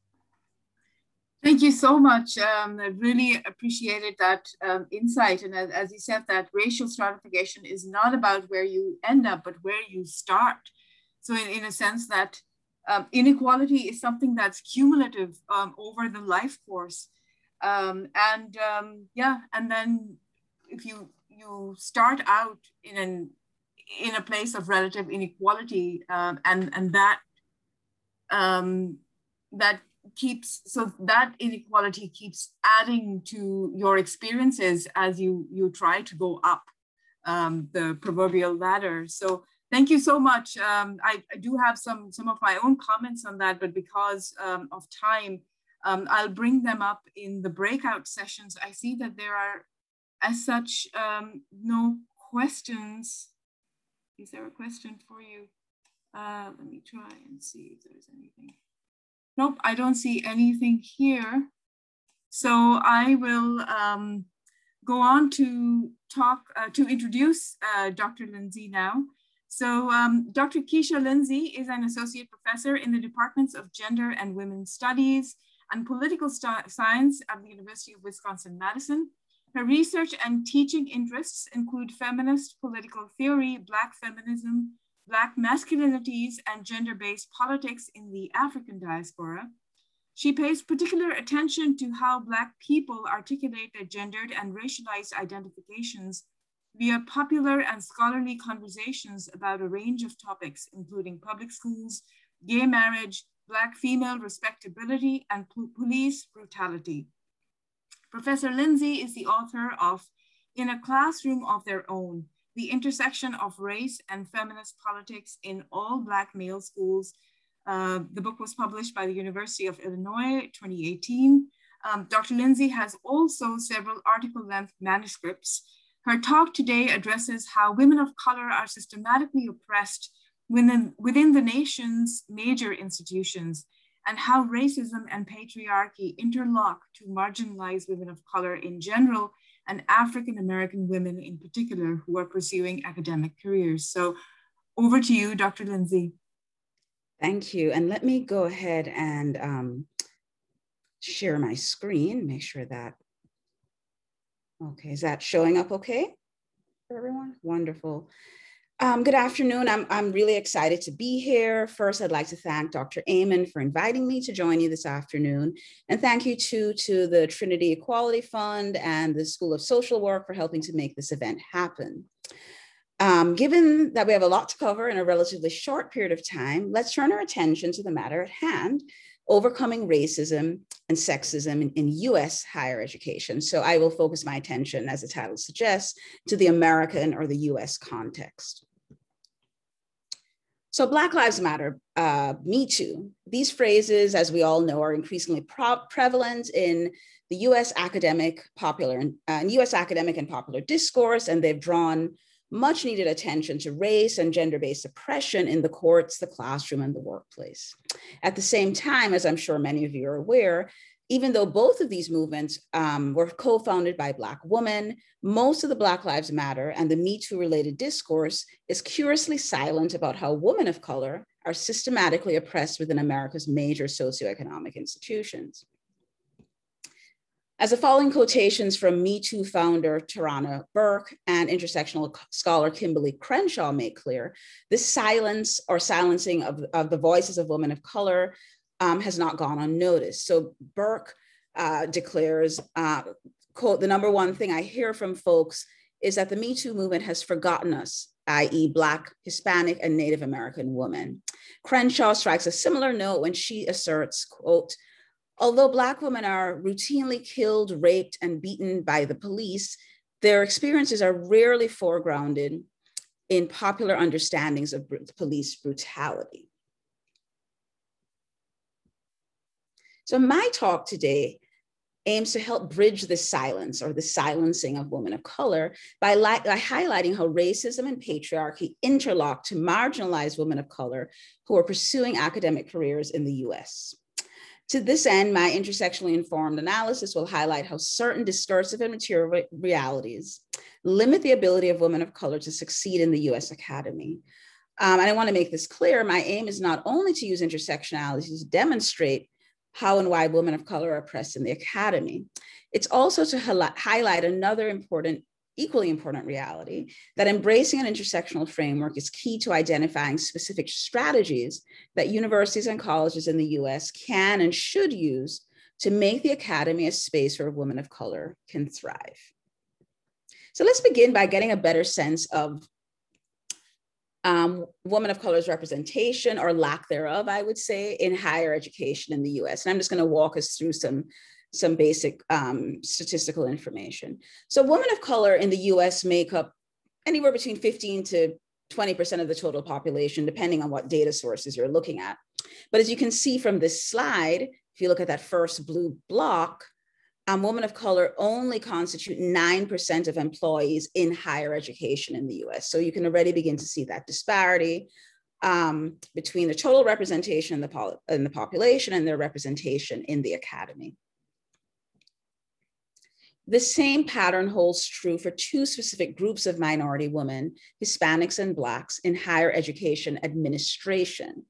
Thank you so much. Um, I really appreciated that um, insight. And as, as, you said, that racial stratification is not about where you end up, but where you start. So in, in a sense that um, inequality is something that's cumulative um, over the life course. Um, and um, yeah, and then if you you start out in an in a place of relative inequality and and that that keeps so that inequality keeps adding to your experiences as you you try to go up um, the proverbial ladder. So thank you so much. Um, I, I, do have some some of my own comments on that but because um, of time um, i'll bring them up in the breakout sessions. I see that there are as such um, no questions. Is there a question for you? Uh, let me try and see if there's anything Nope, I don't see anything here. So I will um, go on to talk, uh, to introduce uh, Dr. Lindsay now. So um, Dr. Keisha Lindsay is an associate professor in the departments of gender and women's studies and political science at the University of Wisconsin-Madison. Her research and teaching interests include feminist political theory, Black feminism, Black masculinities and gender-based politics in the African diaspora. She pays particular attention to how Black people articulate their gendered and racialized identifications via popular and scholarly conversations about a range of topics, including public schools, gay marriage, Black female respectability, and police brutality. Professor Lindsay is the author of In a Classroom of Their Own, the intersection of race and feminist politics in all Black male schools. Uh, the book was published by the University of Illinois 2018. Um, Dr. Lindsay has also several article-length manuscripts. Her talk today addresses how women of color are systematically oppressed within, within the nation's major institutions and how racism and patriarchy interlock to marginalize women of color in general and African American women in particular who are pursuing academic careers. So over to you, Dr. Lindsay. Thank you. And let me go ahead and um, share my screen, make sure that, okay, is that showing up okay for everyone? Wonderful. Um, good afternoon. I'm, I'm really excited to be here. First, I'd like to thank Dr. Amon for inviting me to join you this afternoon. And thank you too to the Trinity Equality Fund and the School of Social Work for helping to make this event happen. Um, given that we have a lot to cover in a relatively short period of time, let's turn our attention to the matter at hand, overcoming racism and sexism in, in, US higher education. So I will focus my attention, as the title suggests, to the American or the US context. So Black Lives Matter, uh, Me Too, these phrases, as we all know, are increasingly prevalent in the US academic popular uh, US academic and popular discourse, and they've drawn much needed attention to race and gender-based oppression in the courts, the classroom, and the workplace. At the same time, as I'm sure many of you are aware, even though both of these movements um, were co-founded by Black women, most of the Black Lives Matter and the Me Too related discourse is curiously silent about how women of color are systematically oppressed within America's major socioeconomic institutions. As the following quotations from Me Too founder Tarana Burke and intersectional scholar Kimberlé Crenshaw make clear, this silence or silencing of, of the voices of women of color um, has not gone unnoticed. So Burke uh, declares, uh, quote, the number one thing I hear from folks is that the Me Too movement has forgotten us, i.e. Black, Hispanic, and Native American women. Crenshaw strikes a similar note when she asserts, quote, Although Black women are routinely killed, raped, and beaten by the police, their experiences are rarely foregrounded in popular understandings of police brutality. So my talk today aims to help bridge the silence or the silencing of women of color by, by, highlighting how racism and patriarchy interlock to marginalize women of color who are pursuing academic careers in the US. To this end, my intersectionally informed analysis will highlight how certain discursive and material realities limit the ability of women of color to succeed in the US Academy. Um, and I wanna make this clear, my aim is not only to use intersectionality to demonstrate how and why women of color are oppressed in the academy, it's also to highlight another important equally important reality that embracing an intersectional framework is key to identifying specific strategies that universities and colleges in the US can and should use to make the academy a space where women of color can thrive. So let's begin by getting a better sense of um, women of color's representation or lack thereof, I would say, in higher education in the US. And I'm just gonna walk us through some some basic um, statistical information. So women of color in the US make up anywhere between 15 to 20% of the total population, depending on what data sources you're looking at. But as you can see from this slide, if you look at that first blue block, um, women of color only constitute 9% of employees in higher education in the US. So you can already begin to see that disparity um, between the total representation in the, in the population and their representation in the academy. The same pattern holds true for two specific groups of minority women, Hispanics and Blacks, in higher education administration.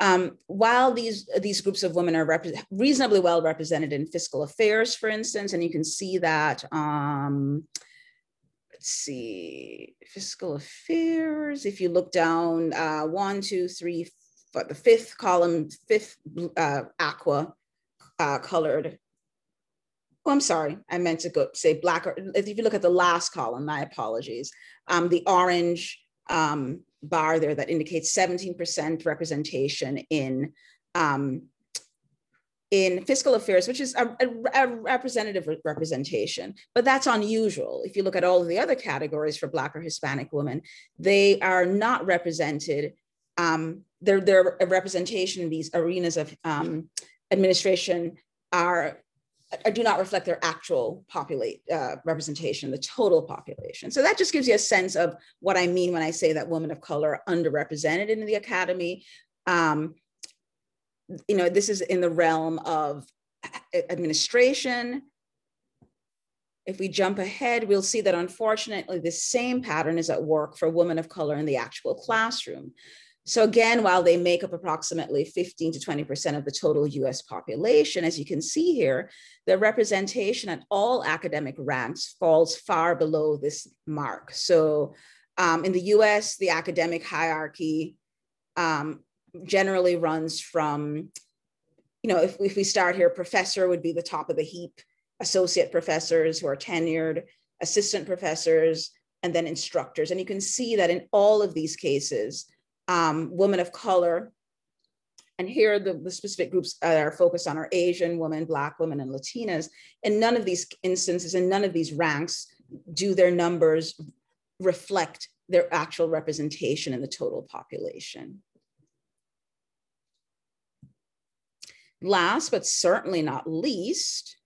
Um, while these, these groups of women are reasonably well represented in fiscal affairs, for instance, and you can see that, um, let's see, fiscal affairs, if you look down uh, one, two, three, the fifth column, fifth uh, aqua uh, colored Oh, I'm sorry. I meant to go say black. Or, if you look at the last column, my apologies. Um, the orange um, bar there that indicates 17% representation in um, in fiscal affairs, which is a, a, a, representative representation, but that's unusual. If you look at all of the other categories for Black or Hispanic women, they are not represented. Um, their, their representation in these arenas of um, administration are do not reflect their actual populate uh, representation, the total population. So that just gives you a sense of what I mean when I say that women of color are underrepresented in the academy. Um, you know, this is in the realm of administration. If we jump ahead, we'll see that unfortunately, the same pattern is at work for women of color in the actual classroom. So again, while they make up approximately 15 to 20% of the total US population, as you can see here, their representation at all academic ranks falls far below this mark. So um, in the US, the academic hierarchy um, generally runs from, you know, if, if we start here, professor would be the top of the heap, associate professors who are tenured, assistant professors, and then instructors. And you can see that in all of these cases, um, women of color. And here the, the specific groups that are focused on are Asian women, Black women, and Latinas. In none of these instances, in none of these ranks, do their numbers reflect their actual representation in the total population. Last, but certainly not least,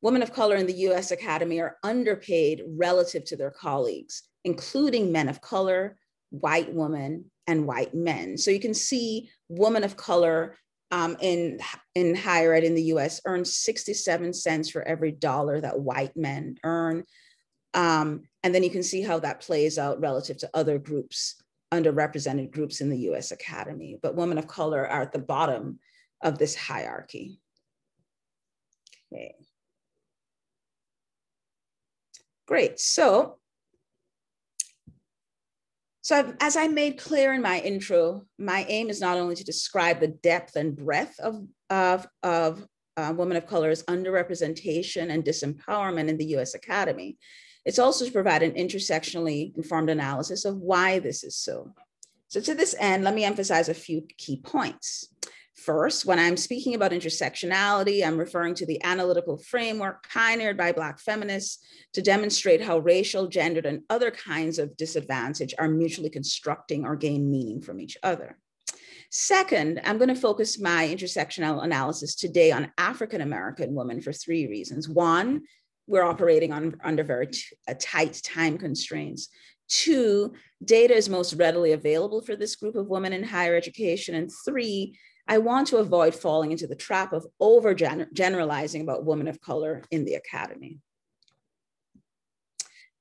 women of color in the US Academy are underpaid relative to their colleagues, including men of color, white women, and white men. So you can see women of color um, in, in higher ed in the US earn 67 cents for every dollar that white men earn. Um, and then you can see how that plays out relative to other groups underrepresented groups in the US Academy, but women of color are at the bottom of this hierarchy. Okay. Great, so, so as I made clear in my intro, my aim is not only to describe the depth and breadth of, of, of uh, women of color's underrepresentation and disempowerment in the US Academy, it's also to provide an intersectionally informed analysis of why this is so. So to this end, let me emphasize a few key points. First, when I'm speaking about intersectionality, I'm referring to the analytical framework pioneered by Black feminists to demonstrate how racial, gendered, and other kinds of disadvantage are mutually constructing or gain meaning from each other. Second, I'm going to focus my intersectional analysis today on African American women for three reasons. One, we're operating on, under very uh, tight time constraints. Two, data is most readily available for this group of women in higher education. And three, I want to avoid falling into the trap of over generalizing about women of color in the academy.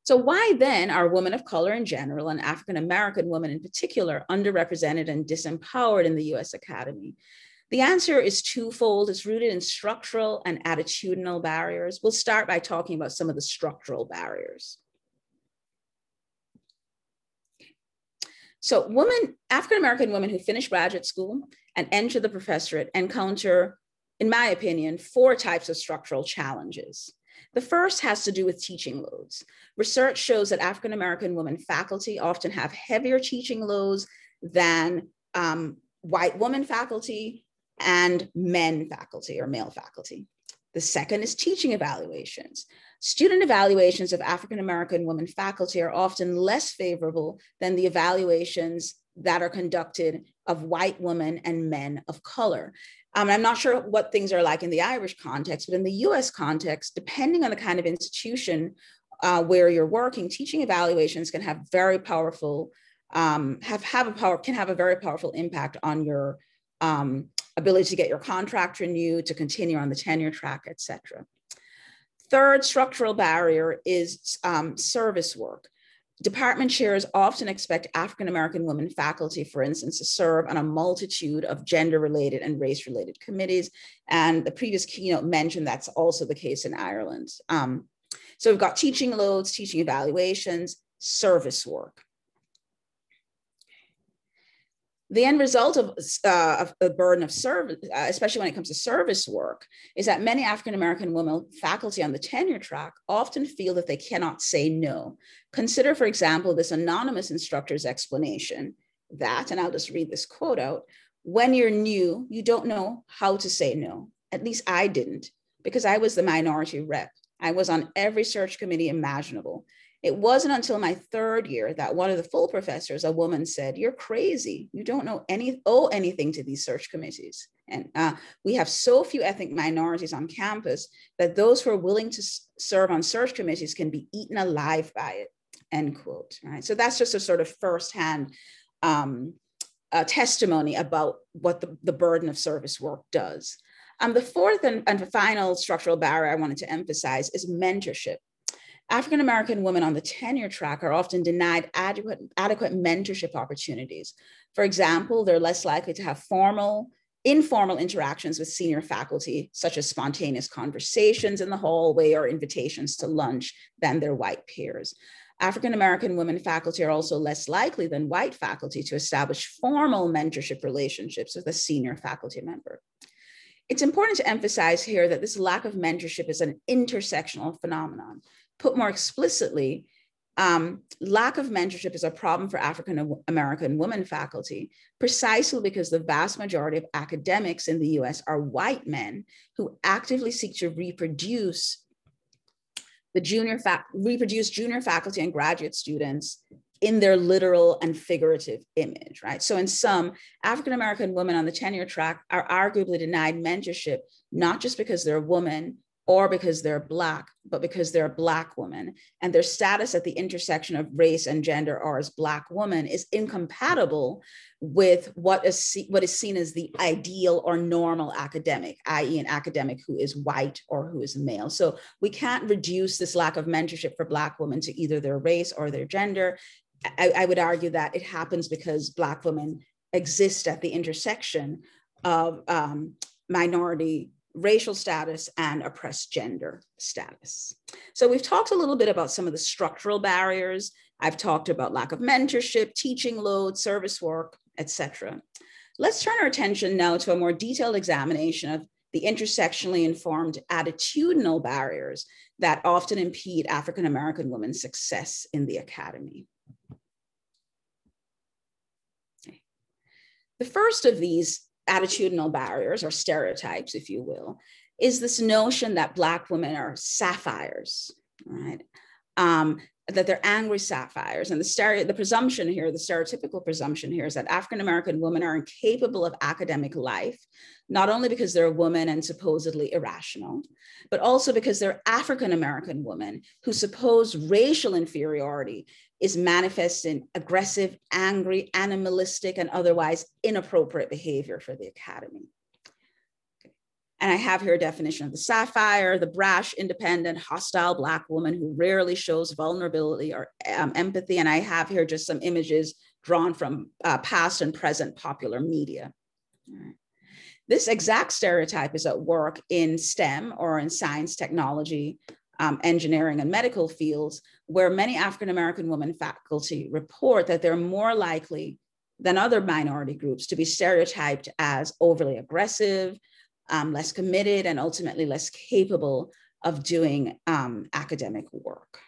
So why then are women of color in general and African American women in particular underrepresented and disempowered in the US Academy? The answer is twofold. It's rooted in structural and attitudinal barriers. We'll start by talking about some of the structural barriers. So women, African-American women who finish graduate school and enter the professorate encounter, in my opinion, four types of structural challenges. The first has to do with teaching loads. Research shows that African-American women faculty often have heavier teaching loads than um, white woman faculty and men faculty or male faculty. The second is teaching evaluations. Student evaluations of African American women faculty are often less favorable than the evaluations that are conducted of white women and men of color. Um, I'm not sure what things are like in the Irish context, but in the US context, depending on the kind of institution uh, where you're working, teaching evaluations can have very powerful, um, have, have a power, can have a very powerful impact on your um, ability to get your contract renewed, to continue on the tenure track, et cetera. Third structural barrier is um, service work. Department chairs often expect African American women faculty, for instance, to serve on a multitude of gender related and race related committees. And the previous keynote mentioned that's also the case in Ireland. Um, so we've got teaching loads, teaching evaluations, service work. The end result of, uh, of the burden of service, uh, especially when it comes to service work, is that many African American women faculty on the tenure track often feel that they cannot say no. Consider, for example, this anonymous instructor's explanation that, and I'll just read this quote out when you're new, you don't know how to say no. At least I didn't, because I was the minority rep. I was on every search committee imaginable. It wasn't until my third year that one of the full professors, a woman, said, "You're crazy. You don't know any owe anything to these search committees." And uh, we have so few ethnic minorities on campus that those who are willing to serve on search committees can be eaten alive by it. End quote. Right. So that's just a sort of firsthand um, uh, testimony about what the, the burden of service work does. Um, the fourth and, and final structural barrier I wanted to emphasize is mentorship. African American women on the tenure track are often denied adequate, adequate mentorship opportunities. For example, they're less likely to have formal, informal interactions with senior faculty, such as spontaneous conversations in the hallway or invitations to lunch, than their white peers. African American women faculty are also less likely than white faculty to establish formal mentorship relationships with a senior faculty member. It's important to emphasize here that this lack of mentorship is an intersectional phenomenon. Put more explicitly, um, lack of mentorship is a problem for African American women faculty, precisely because the vast majority of academics in the US are white men who actively seek to reproduce the junior fac- reproduce junior faculty and graduate students in their literal and figurative image, right? So in some, African American women on the tenure track are arguably denied mentorship, not just because they're a woman or because they're Black, but because they're a Black woman. And their status at the intersection of race and gender or as Black woman is incompatible with what is, what is seen as the ideal or normal academic, i.e., an academic who is white or who is male. So we can't reduce this lack of mentorship for Black women to either their race or their gender I, I would argue that it happens because Black women exist at the intersection of um, minority racial status and oppressed gender status. So we've talked a little bit about some of the structural barriers. I've talked about lack of mentorship, teaching load, service work, etc. Let's turn our attention now to a more detailed examination of the intersectionally informed attitudinal barriers that often impede African American women's success in the academy. The first of these attitudinal barriers or stereotypes, if you will, is this notion that Black women are sapphires, right? Um, that they're angry sapphires. And the stereo, the presumption here, the stereotypical presumption here is that African American women are incapable of academic life, not only because they're a woman and supposedly irrational, but also because they're African American women whose supposed racial inferiority is manifest in aggressive, angry, animalistic, and otherwise inappropriate behavior for the academy. And I have here a definition of the sapphire, the brash, independent, hostile Black woman who rarely shows vulnerability or um, empathy. And I have here just some images drawn from uh, past and present popular media. This exact stereotype is at work in STEM or in science, technology, um, engineering, and medical fields, where many African American women faculty report that they're more likely than other minority groups to be stereotyped as overly aggressive, um, less committed, and ultimately less capable of doing um, academic work.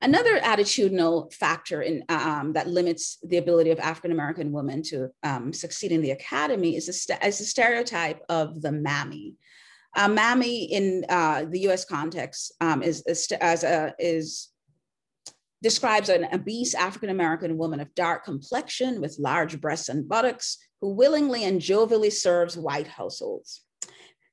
Another attitudinal factor in, um, that limits the ability of African American women to um, succeed in the academy is a, is a stereotype of the mammy. Uh, mammy in uh, the U.S. context um, is, is, as a, is describes an obese African American woman of dark complexion with large breasts and buttocks who willingly and jovially serves white households.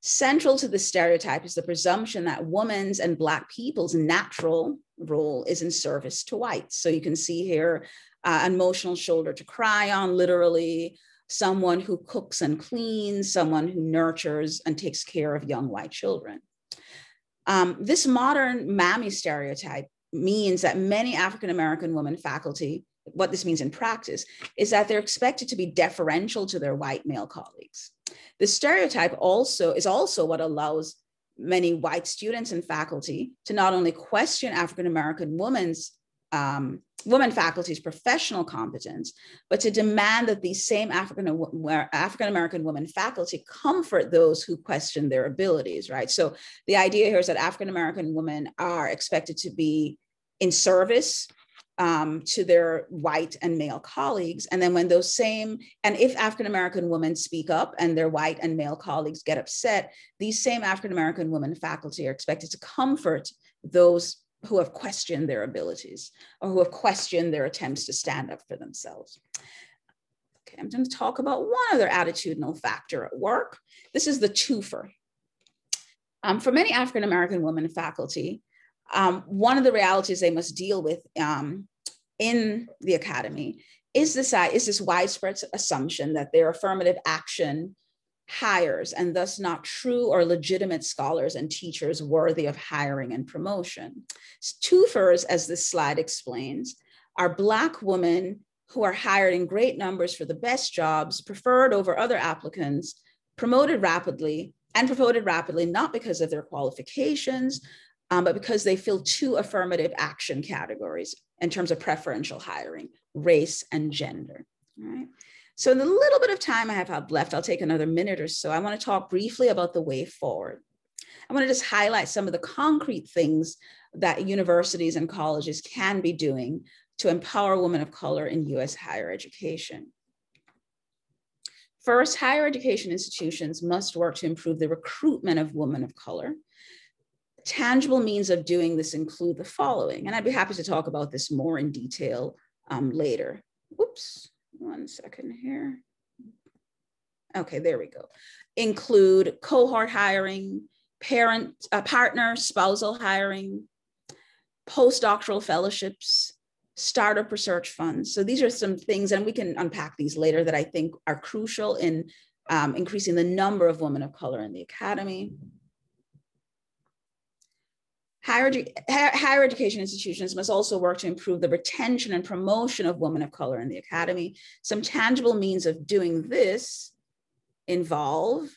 Central to the stereotype is the presumption that women's and Black people's natural role is in service to whites. So you can see here uh, an emotional shoulder to cry on, literally, someone who cooks and cleans, someone who nurtures and takes care of young white children. Um, this modern mammy stereotype means that many African American women faculty, what this means in practice, is that they're expected to be deferential to their white male colleagues. The stereotype also is also what allows many white students and faculty to not only question African American women's um, women faculty's professional competence, but to demand that these same African African American women faculty comfort those who question their abilities. Right. So the idea here is that African American women are expected to be in service um, to their white and male colleagues. And then when those same, and if African American women speak up and their white and male colleagues get upset, these same African American women faculty are expected to comfort those who have questioned their abilities or who have questioned their attempts to stand up for themselves. Okay, I'm going to talk about one other attitudinal factor at work. This is the twofer. Um, for many African American women faculty, um, one of the realities they must deal with um, in the academy is this, is this widespread assumption that their affirmative action hires and thus not true or legitimate scholars and teachers worthy of hiring and promotion. Twofers, as this slide explains, are Black women who are hired in great numbers for the best jobs, preferred over other applicants, promoted rapidly, and promoted rapidly not because of their qualifications, um, but because they fill two affirmative action categories in terms of preferential hiring, race and gender. Right. So in the little bit of time I have left, I'll take another minute or so. I want to talk briefly about the way forward. I want to just highlight some of the concrete things that universities and colleges can be doing to empower women of color in US higher education. First, higher education institutions must work to improve the recruitment of women of color tangible means of doing this include the following, and I'd be happy to talk about this more in detail um, later. Whoops, one second here. Okay, there we go. Include cohort hiring, parent, uh, partner, spousal hiring, postdoctoral fellowships, startup research funds. So these are some things, and we can unpack these later that I think are crucial in um, increasing the number of women of color in the academy Higher, edu higher education institutions must also work to improve the retention and promotion of women of color in the academy. Some tangible means of doing this involve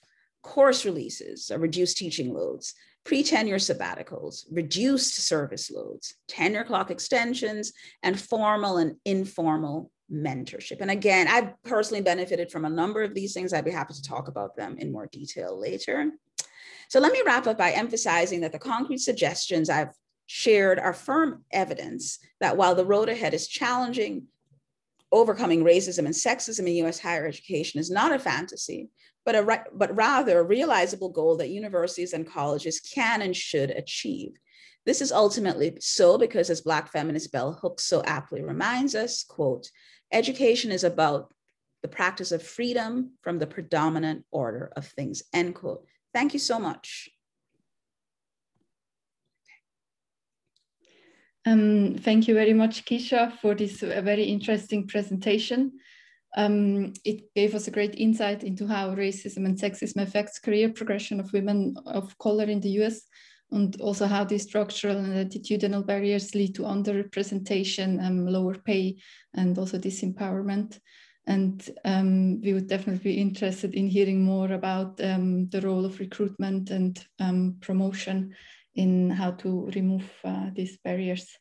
course releases, or reduced teaching loads, pre-tenure sabbaticals, reduced service loads, tenure clock extensions, and formal and informal mentorship. And again, I've personally benefited from a number of these things. I'd be happy to talk about them in more detail later. So let me wrap up by emphasizing that the concrete suggestions I've shared are firm evidence that while the road ahead is challenging, overcoming racism and sexism in US higher education is not a fantasy, but, a, but rather a realizable goal that universities and colleges can and should achieve. This is ultimately so because as Black feminist Bell Hooks so aptly reminds us, quote, education is about the practice of freedom from the predominant order of things, end quote. Thank you so much. Um, thank you very much, Keisha, for this uh, very interesting presentation. Um, it gave us a great insight into how racism and sexism affects career progression of women of color in the US, and also how these structural and attitudinal barriers lead to underrepresentation, um, lower pay, and also disempowerment. And um, we would definitely be interested in hearing more about um, the role of recruitment and um, promotion in how to remove uh, these barriers.